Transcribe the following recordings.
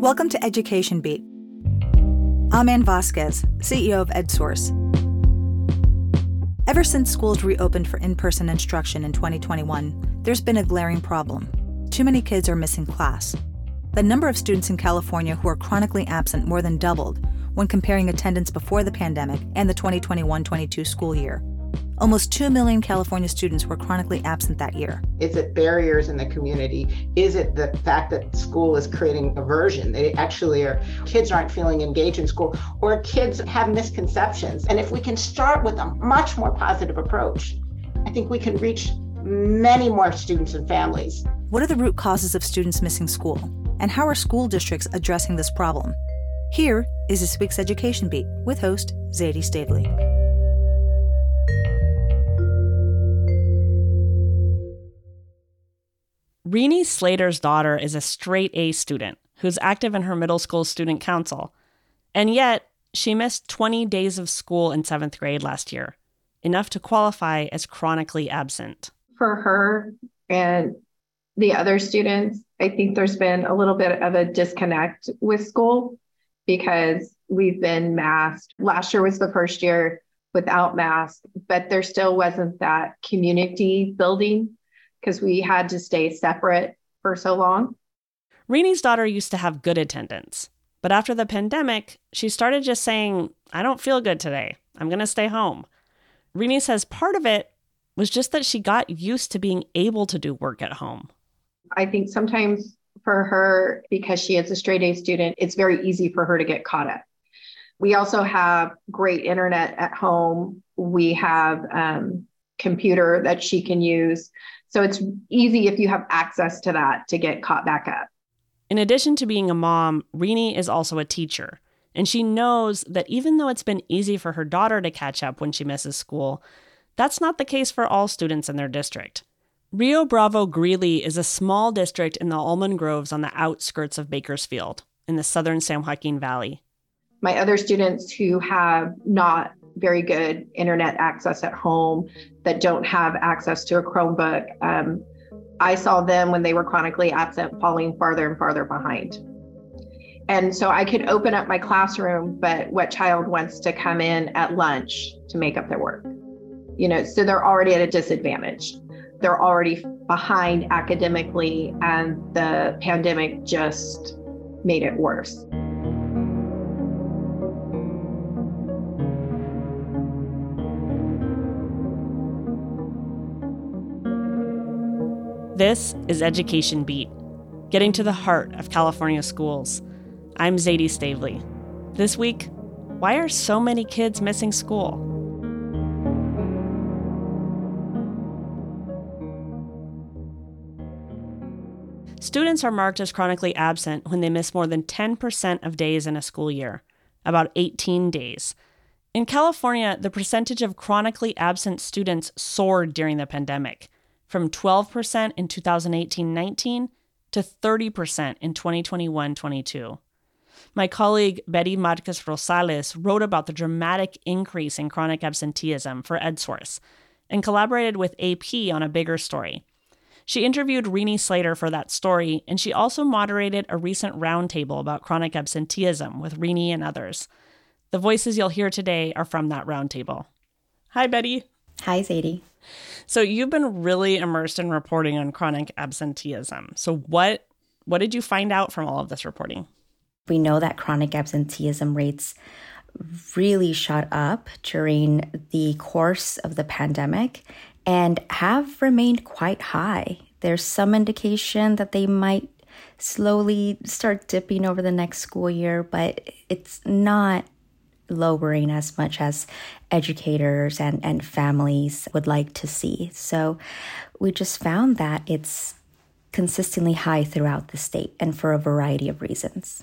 Welcome to Education Beat. I'm Ann Vasquez, CEO of EdSource. Ever since schools reopened for in person instruction in 2021, there's been a glaring problem. Too many kids are missing class. The number of students in California who are chronically absent more than doubled when comparing attendance before the pandemic and the 2021 22 school year. Almost 2 million California students were chronically absent that year. Is it barriers in the community? Is it the fact that school is creating aversion? They actually are, kids aren't feeling engaged in school, or kids have misconceptions. And if we can start with a much more positive approach, I think we can reach many more students and families. What are the root causes of students missing school? And how are school districts addressing this problem? Here is this week's Education Beat with host Zaidee Stavely. Renee Slater's daughter is a straight A student who's active in her middle school student council. And yet, she missed 20 days of school in seventh grade last year, enough to qualify as chronically absent. For her and the other students, I think there's been a little bit of a disconnect with school because we've been masked. Last year was the first year without masks, but there still wasn't that community building because we had to stay separate for so long. Renee's daughter used to have good attendance, but after the pandemic, she started just saying, I don't feel good today. I'm going to stay home. Renee says part of it was just that she got used to being able to do work at home. I think sometimes for her, because she is a straight A student, it's very easy for her to get caught up. We also have great internet at home. We have um, computer that she can use. So it's easy if you have access to that to get caught back up. In addition to being a mom, Renee is also a teacher. And she knows that even though it's been easy for her daughter to catch up when she misses school, that's not the case for all students in their district. Rio Bravo Greeley is a small district in the almond groves on the outskirts of Bakersfield in the southern San Joaquin Valley. My other students who have not very good internet access at home that don't have access to a Chromebook. Um, I saw them when they were chronically absent falling farther and farther behind. And so I could open up my classroom, but what child wants to come in at lunch to make up their work? You know, so they're already at a disadvantage. They're already behind academically, and the pandemic just made it worse. This is Education Beat, getting to the heart of California schools. I'm Zaidee Stavely. This week, why are so many kids missing school? Students are marked as chronically absent when they miss more than 10% of days in a school year, about 18 days. In California, the percentage of chronically absent students soared during the pandemic from 12% in 2018 19 to 30% in 2021 22. My colleague Betty Marquez Rosales wrote about the dramatic increase in chronic absenteeism for EdSource and collaborated with AP on a bigger story. She interviewed Renee Slater for that story, and she also moderated a recent roundtable about chronic absenteeism with Renee and others. The voices you'll hear today are from that roundtable. Hi, Betty. Hi, Zaidee. So you've been really immersed in reporting on chronic absenteeism. So what what did you find out from all of this reporting? We know that chronic absenteeism rates really shot up during the course of the pandemic and have remained quite high. There's some indication that they might slowly start dipping over the next school year, but it's not lowering as much as educators and, and families would like to see. So we just found that it's consistently high throughout the state and for a variety of reasons.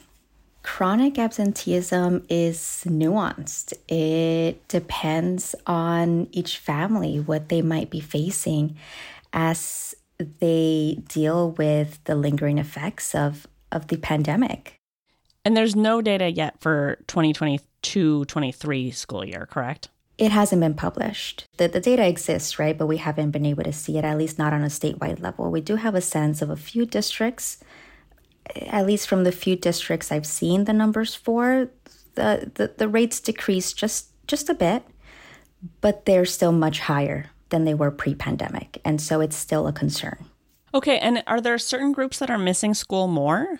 Chronic absenteeism is nuanced. It depends on each family, what they might be facing as they deal with the lingering effects of, of the pandemic. And there's no data yet for 2022 23 school year, correct? It hasn't been published. The, the data exists, right? But we haven't been able to see it, at least not on a statewide level. We do have a sense of a few districts eh, at least from the few districts I've seen the numbers for, the, the, the rates decreased just just a bit, but they're still much higher than they were pre-pandemic, and so it's still a concern. Okay, and are there certain groups that are missing school more?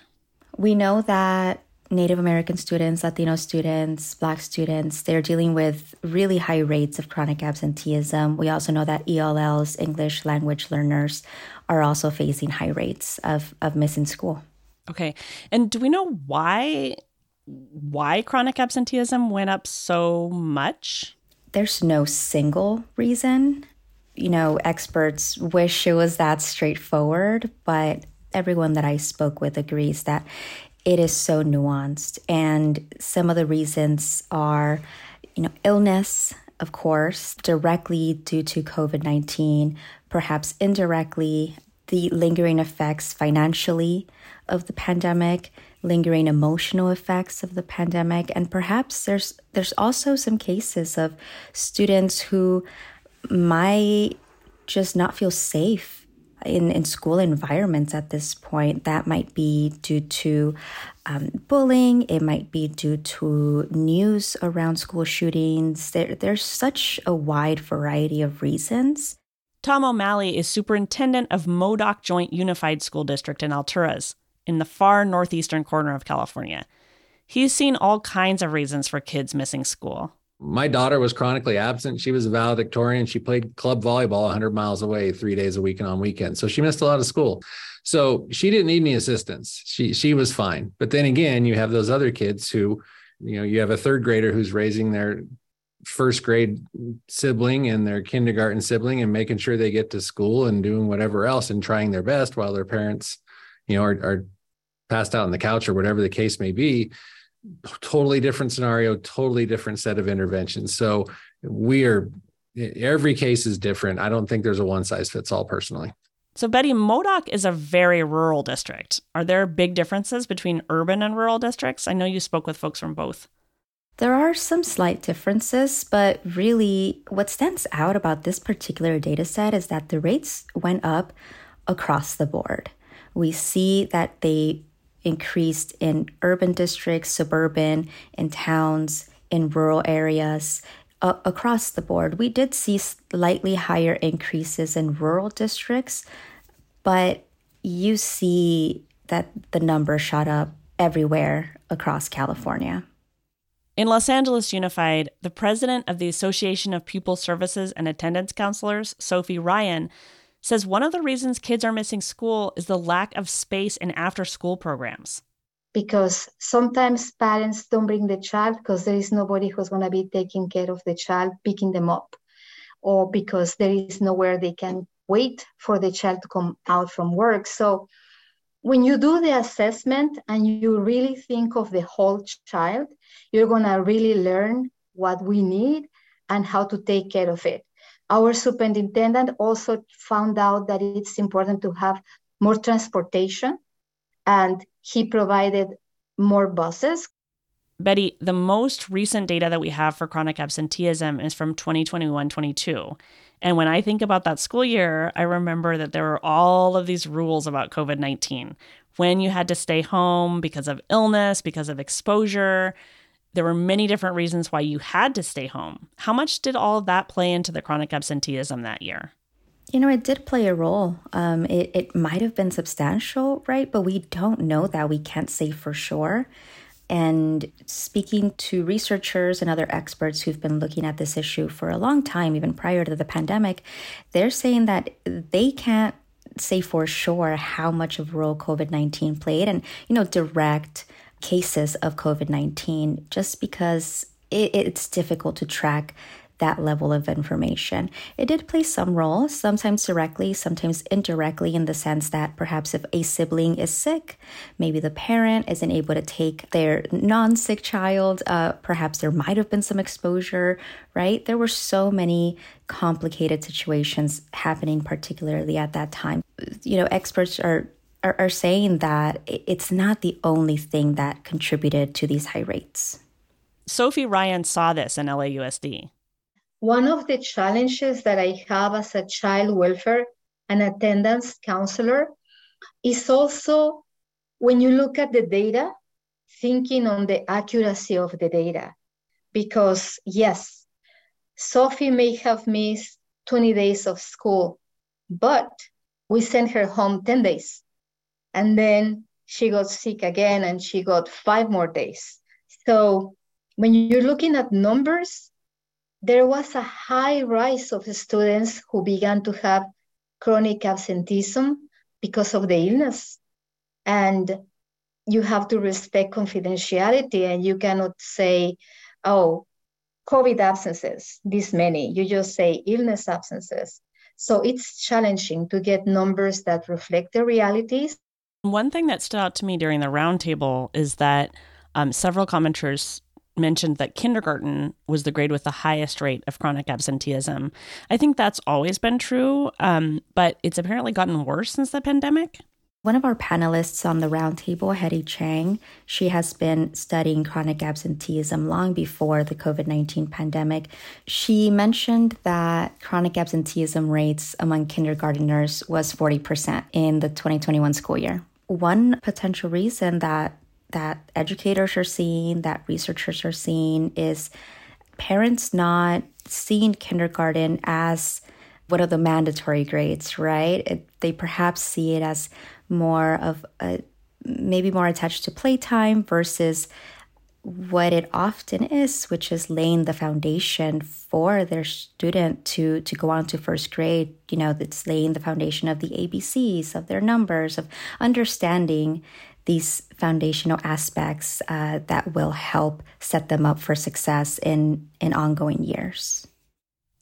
We know that Native American students, Latino students, Black students, they're dealing with really high rates of chronic absenteeism. We also know that ELLs, English language learners, are also facing high rates of, of missing school. Okay. And do we know why why chronic absenteeism went up so much? There's no single reason. You know, experts wish it was that straightforward, but everyone that I spoke with agrees that it is so nuanced. And some of the reasons are, you know, illness, of course, directly due to COVID 19, perhaps indirectly, the lingering effects financially of the pandemic, lingering emotional effects of the pandemic, and perhaps there's there's also some cases of students who might just not feel safe in, in school environments at this point. That might be due to um, bullying, it might be due to news around school shootings. There, there's such a wide variety of reasons. Tom O'Malley is superintendent of Modoc Joint Unified School District in Alturas, in the far northeastern corner of California. He's seen all kinds of reasons for kids missing school my daughter was chronically absent. She was a valedictorian. She played club volleyball 100 miles away three days a week and on weekends. So she missed a lot of school. So she didn't need any assistance. She she was fine. But then again, you have those other kids who, you know, you have a third grader who's raising their first grade sibling and their kindergarten sibling and making sure they get to school and doing whatever else and trying their best while their parents, you know, are, are passed out on the couch or whatever the case may be totally different scenario, totally different set of interventions. So we are every case is different. I don't think there's a one size fits all personally. So Betty, Modoc is a very rural district. Are there big differences between urban and rural districts? I know you spoke with folks from both. There are some slight differences, but really what stands out about this particular data set is that the rates went up across the board. We see that they increased in urban districts, suburban, in towns, in rural areas. Uh, across the board, we did see slightly higher increases in rural districts, but you see that the number shot up everywhere across California. In Los Angeles Unified, the president of the Association of Pupil Services and Attendance Counselors, Sophie Ryan, says one of the reasons kids are missing school is the lack of space in after school programs. Because sometimes parents don't bring the child because there is nobody who's going to be taking care of the child, picking them up, or because there is nowhere they can wait for the child to come out from work. So when you do the assessment and you really think of the whole child, you're going to really learn what we need and how to take care of it. Our superintendent also found out that it's important to have more transportation, and he provided more buses. Betty, the most recent data that we have for chronic absenteeism is from 2021 22. And when I think about that school year, I remember that there were all of these rules about COVID 19 when you had to stay home because of illness, because of exposure, there were many different reasons why you had to stay home. How much did all of that play into the chronic absenteeism that year? You know, it did play a role. Um, it, it might have been substantial, right? But we don't know that. We can't say for sure. And speaking to researchers and other experts who've been looking at this issue for a long time, even prior to the pandemic, they're saying that they can't say for sure how much of a role COVID 19 played. And, you know, direct cases of COVID 19 just because it, it's difficult to track that level of information. It did play some role, sometimes directly, sometimes indirectly, in the sense that perhaps if a sibling is sick, maybe the parent isn't able to take their non sick child, uh, perhaps there might have been some exposure, right? There were so many complicated situations happening, particularly at that time. You know, experts are are, are saying that it's not the only thing that contributed to these high rates. Sophie Ryan saw this in LAUSD. One of the challenges that I have as a child welfare and attendance counselor is also when you look at the data, thinking on the accuracy of the data, because yes, Sophie may have missed 20 days of school, but we sent her home 10 days. And then she got sick again and she got five more days. So when you're looking at numbers, there was a high rise of students who began to have chronic absenteeism because of the illness. And you have to respect confidentiality and you cannot say, oh, COVID absences, this many. You just say illness absences. So it's challenging to get numbers that reflect the realities. One thing that stood out to me during the roundtable is that um, several commenters mentioned that kindergarten was the grade with the highest rate of chronic absenteeism. I think that's always been true, um, but it's apparently gotten worse since the pandemic. One of our panelists on the roundtable, Hedy Chang, she has been studying chronic absenteeism long before the COVID 19 pandemic. She mentioned that chronic absenteeism rates among kindergarteners was 40% in the 2021 school year. One potential reason that that educators are seeing, that researchers are seeing, is parents not seeing kindergarten as one of the mandatory grades, right? It, they perhaps see it as more of a maybe more attached to playtime versus what it often is, which is laying the foundation for their student to to go on to first grade. You know, it's laying the foundation of the ABCs, of their numbers, of understanding these foundational aspects uh, that will help set them up for success in in ongoing years.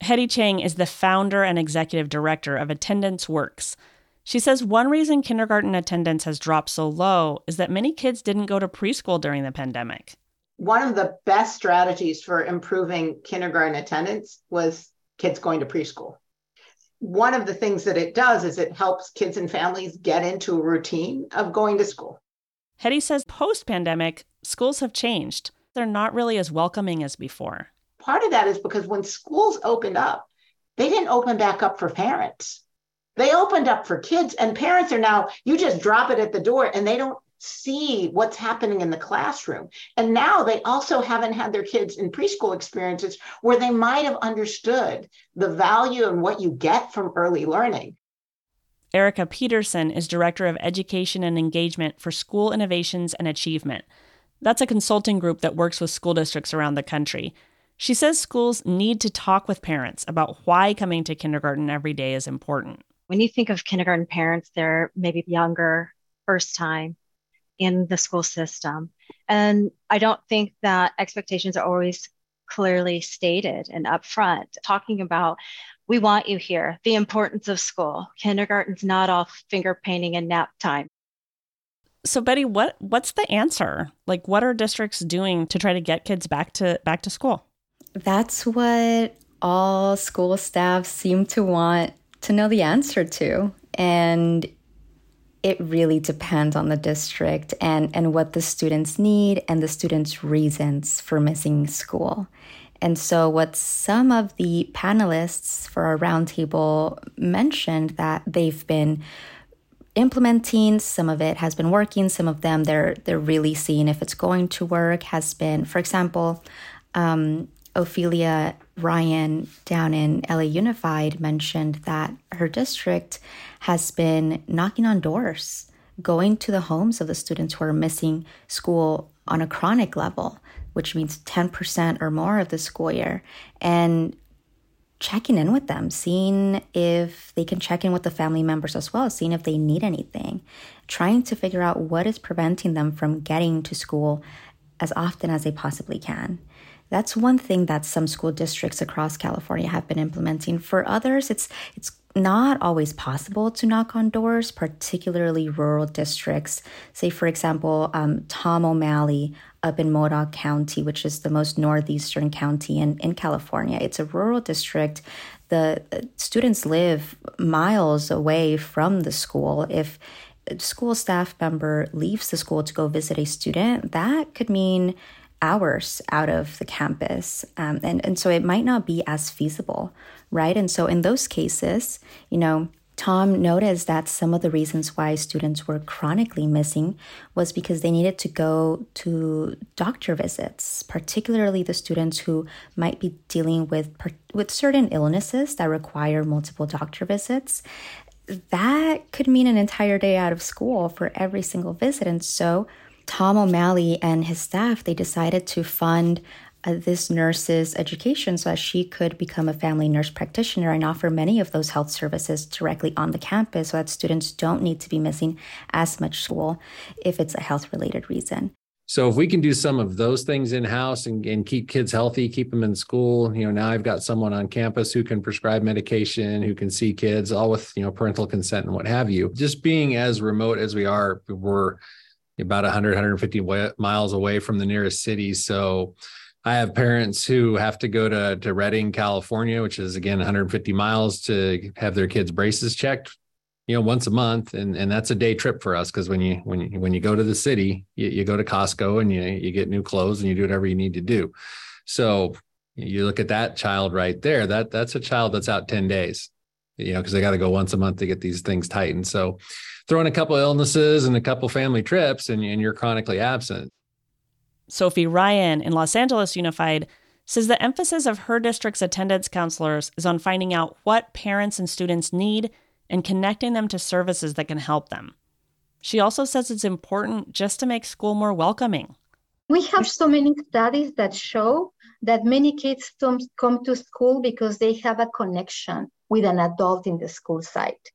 Hedy Chang is the founder and executive director of Attendance Works, she says one reason kindergarten attendance has dropped so low is that many kids didn't go to preschool during the pandemic. One of the best strategies for improving kindergarten attendance was kids going to preschool. One of the things that it does is it helps kids and families get into a routine of going to school. Hedy says post pandemic, schools have changed. They're not really as welcoming as before. Part of that is because when schools opened up, they didn't open back up for parents they opened up for kids, and parents are now, you just drop it at the door and they don't see what's happening in the classroom. And now they also haven't had their kids in preschool experiences where they might have understood the value and what you get from early learning. Erica Peterson is Director of Education and Engagement for School Innovations and Achievement. That's a consulting group that works with school districts around the country. She says schools need to talk with parents about why coming to kindergarten every day is important when you think of kindergarten parents, they're maybe younger, first time in the school system. And I don't think that expectations are always clearly stated and upfront, talking about we want you here, the importance of school. Kindergarten's not all finger painting and nap time. So Betty, what what's the answer? Like what are districts doing to try to get kids back to back to school? That's what all school staff seem to want to know the answer to. And it really depends on the district and, and what the students need and the students' reasons for missing school. And so, what some of the panelists for our roundtable mentioned that they've been implementing, some of it has been working, some of them they're they're really seeing if it's going to work. Has been, for example, um, Ofelia Ryan down in LA Unified mentioned that her district has been knocking on doors, going to the homes of the students who are missing school on a chronic level, which means 10% or more of the school year, and checking in with them, seeing if they can check in with the family members as well, seeing if they need anything, trying to figure out what is preventing them from getting to school as often as they possibly can. That's one thing that some school districts across California have been implementing. For others, it's it's not always possible to knock on doors, particularly rural districts. Say, for example, um, Tom O'Malley up in Modoc County, which is the most northeastern county in, in California. It's a rural district. The uh, students live miles away from the school. If a school staff member leaves the school to go visit a student, that could mean hours out of the campus. Um, and, and so it might not be as feasible, right? And so in those cases, you know, Tom noticed that some of the reasons why students were chronically missing was because they needed to go to doctor visits, particularly the students who might be dealing with with certain illnesses that require multiple doctor visits. That could mean an entire day out of school for every single visit. And so Tom O'Malley and his staff, they decided to fund uh, this nurse's education so that she could become a family nurse practitioner and offer many of those health services directly on the campus so that students don't need to be missing as much school if it's a health related reason. So if we can do some of those things in house and, and keep kids healthy, keep them in school, you know, now I've got someone on campus who can prescribe medication, who can see kids, all with you know parental consent and what have you. Just being as remote as we are, we're about 100, 150 miles away from the nearest city. So I have parents who have to go to, to Redding, California, which is again 150 miles to have their kids' braces checked, you know, once a month. And, and that's a day trip for us because when you when you when you go to the city, you, you go to Costco and you you get new clothes and you do whatever you need to do. So you look at that child right there, that that's a child that's out 10 days, you know, because they got to go once a month to get these things tightened. So throw in a couple illnesses and a couple family trips and, and you're chronically absent. Sophie Ryan in Los Angeles Unified says the emphasis of her district's attendance counselors is on finding out what parents and students need and connecting them to services that can help them. She also says it's important just to make school more welcoming. We have so many studies that show that many kids come to school because they have a connection with an adult in the school site.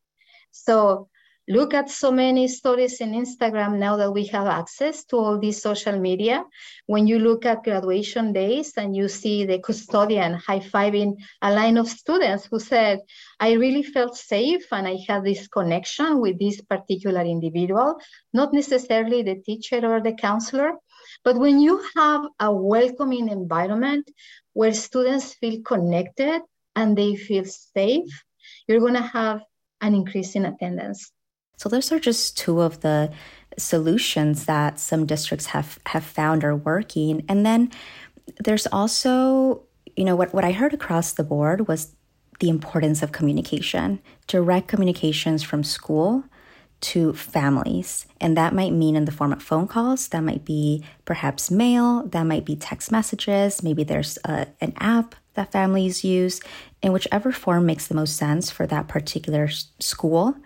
So look at so many stories in Instagram now that we have access to all these social media. When you look at graduation days and you see the custodian high fiving a line of students who said, I really felt safe and I had this connection with this particular individual, not necessarily the teacher or the counselor. But when you have a welcoming environment where students feel connected and they feel safe, you're going to have an increase in attendance. So those are just two of the solutions that some districts have have found are working. And then there's also, you know, what, what I heard across the board was the importance of communication, direct communications from school to families. And that might mean in the form of phone calls, that might be perhaps mail, that might be text messages, maybe there's a, an app that families use, in whichever form makes the most sense for that particular school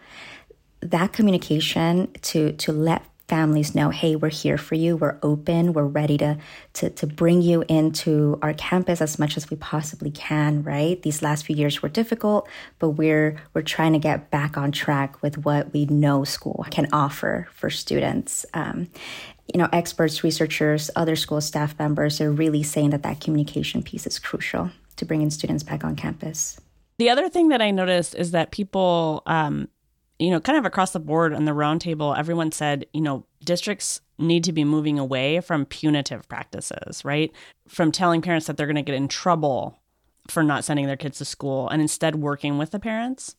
that communication to to let families know hey we're here for you. We're open. We're ready to, to to bring you into our campus as much as we possibly can right? These last few years were difficult but we're we're trying to get back on track with what we know school can offer for students. Um, you know experts researchers other school staff members are really saying that that communication piece is crucial to bringing students back on campus the other thing that i noticed is that people um, you know, kind of across the board on the roundtable, everyone said, you know, districts need to be moving away from punitive practices, right? From telling parents that they're going to get in trouble for not sending their kids to school and instead working with the parents.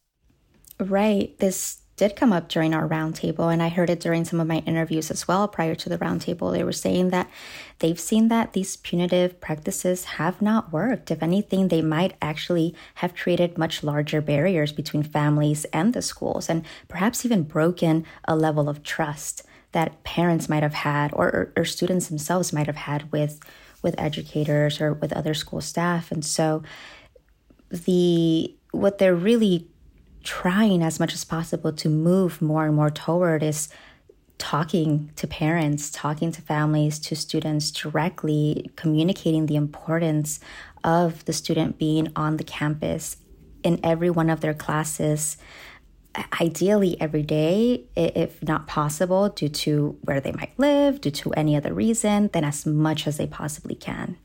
Right. This did come up during our roundtable, and I heard it during some of my interviews as well prior to the roundtable. They were saying that they've seen that these punitive practices have not worked. If anything, they might actually have created much larger barriers between families and the schools, and perhaps even broken a level of trust that parents might have had or, or, or students themselves might have had with with educators or with other school staff. And so the what they're really trying as much as possible to move more and more toward is talking to parents, talking to families, to students directly, communicating the importance of the student being on the campus in every one of their classes, ideally every day, if not possible, due to where they might live, due to any other reason, then as much as they possibly can.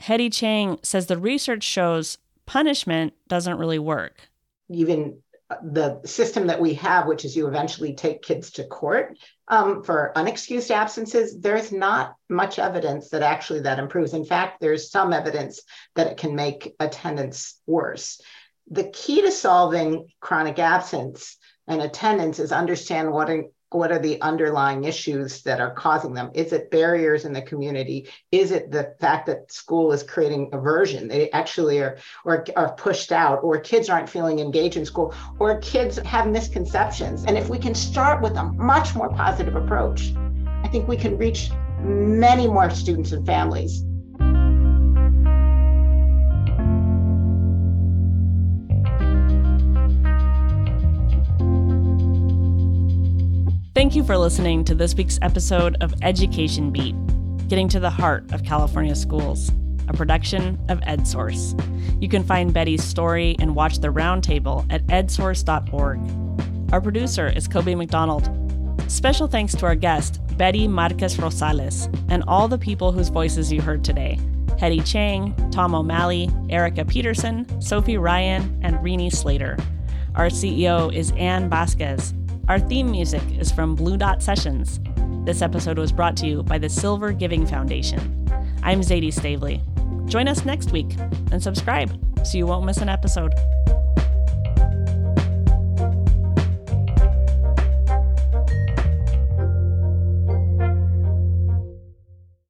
Hedy Chang says the research shows punishment doesn't really work even the system that we have, which is you eventually take kids to court um, for unexcused absences, there's not much evidence that actually that improves. In fact, there's some evidence that it can make attendance worse. The key to solving chronic absence and attendance is understand what what are the underlying issues that are causing them? Is it barriers in the community? Is it the fact that school is creating aversion? They actually are or are pushed out or kids aren't feeling engaged in school or kids have misconceptions. And if we can start with a much more positive approach i think we can reach many more students and families Thank you for listening to this week's episode of Education Beat, getting to the heart of California schools, a production of EdSource. You can find Betty's story and watch the roundtable at edsource.org. Our producer is Coby McDonald. Special thanks to our guest, Betty Marquez Rosales, and all the people whose voices you heard today Hedy Chang, Tom O'Malley, Erica Peterson, Sophie Ryan, and Renee Slater. Our CEO is Ann Vasquez. Our theme music is from Blue Dot Sessions. This episode was brought to you by the Silver Giving Foundation. I'm Zaidee Stavely. Join us next week and subscribe so you won't miss an episode.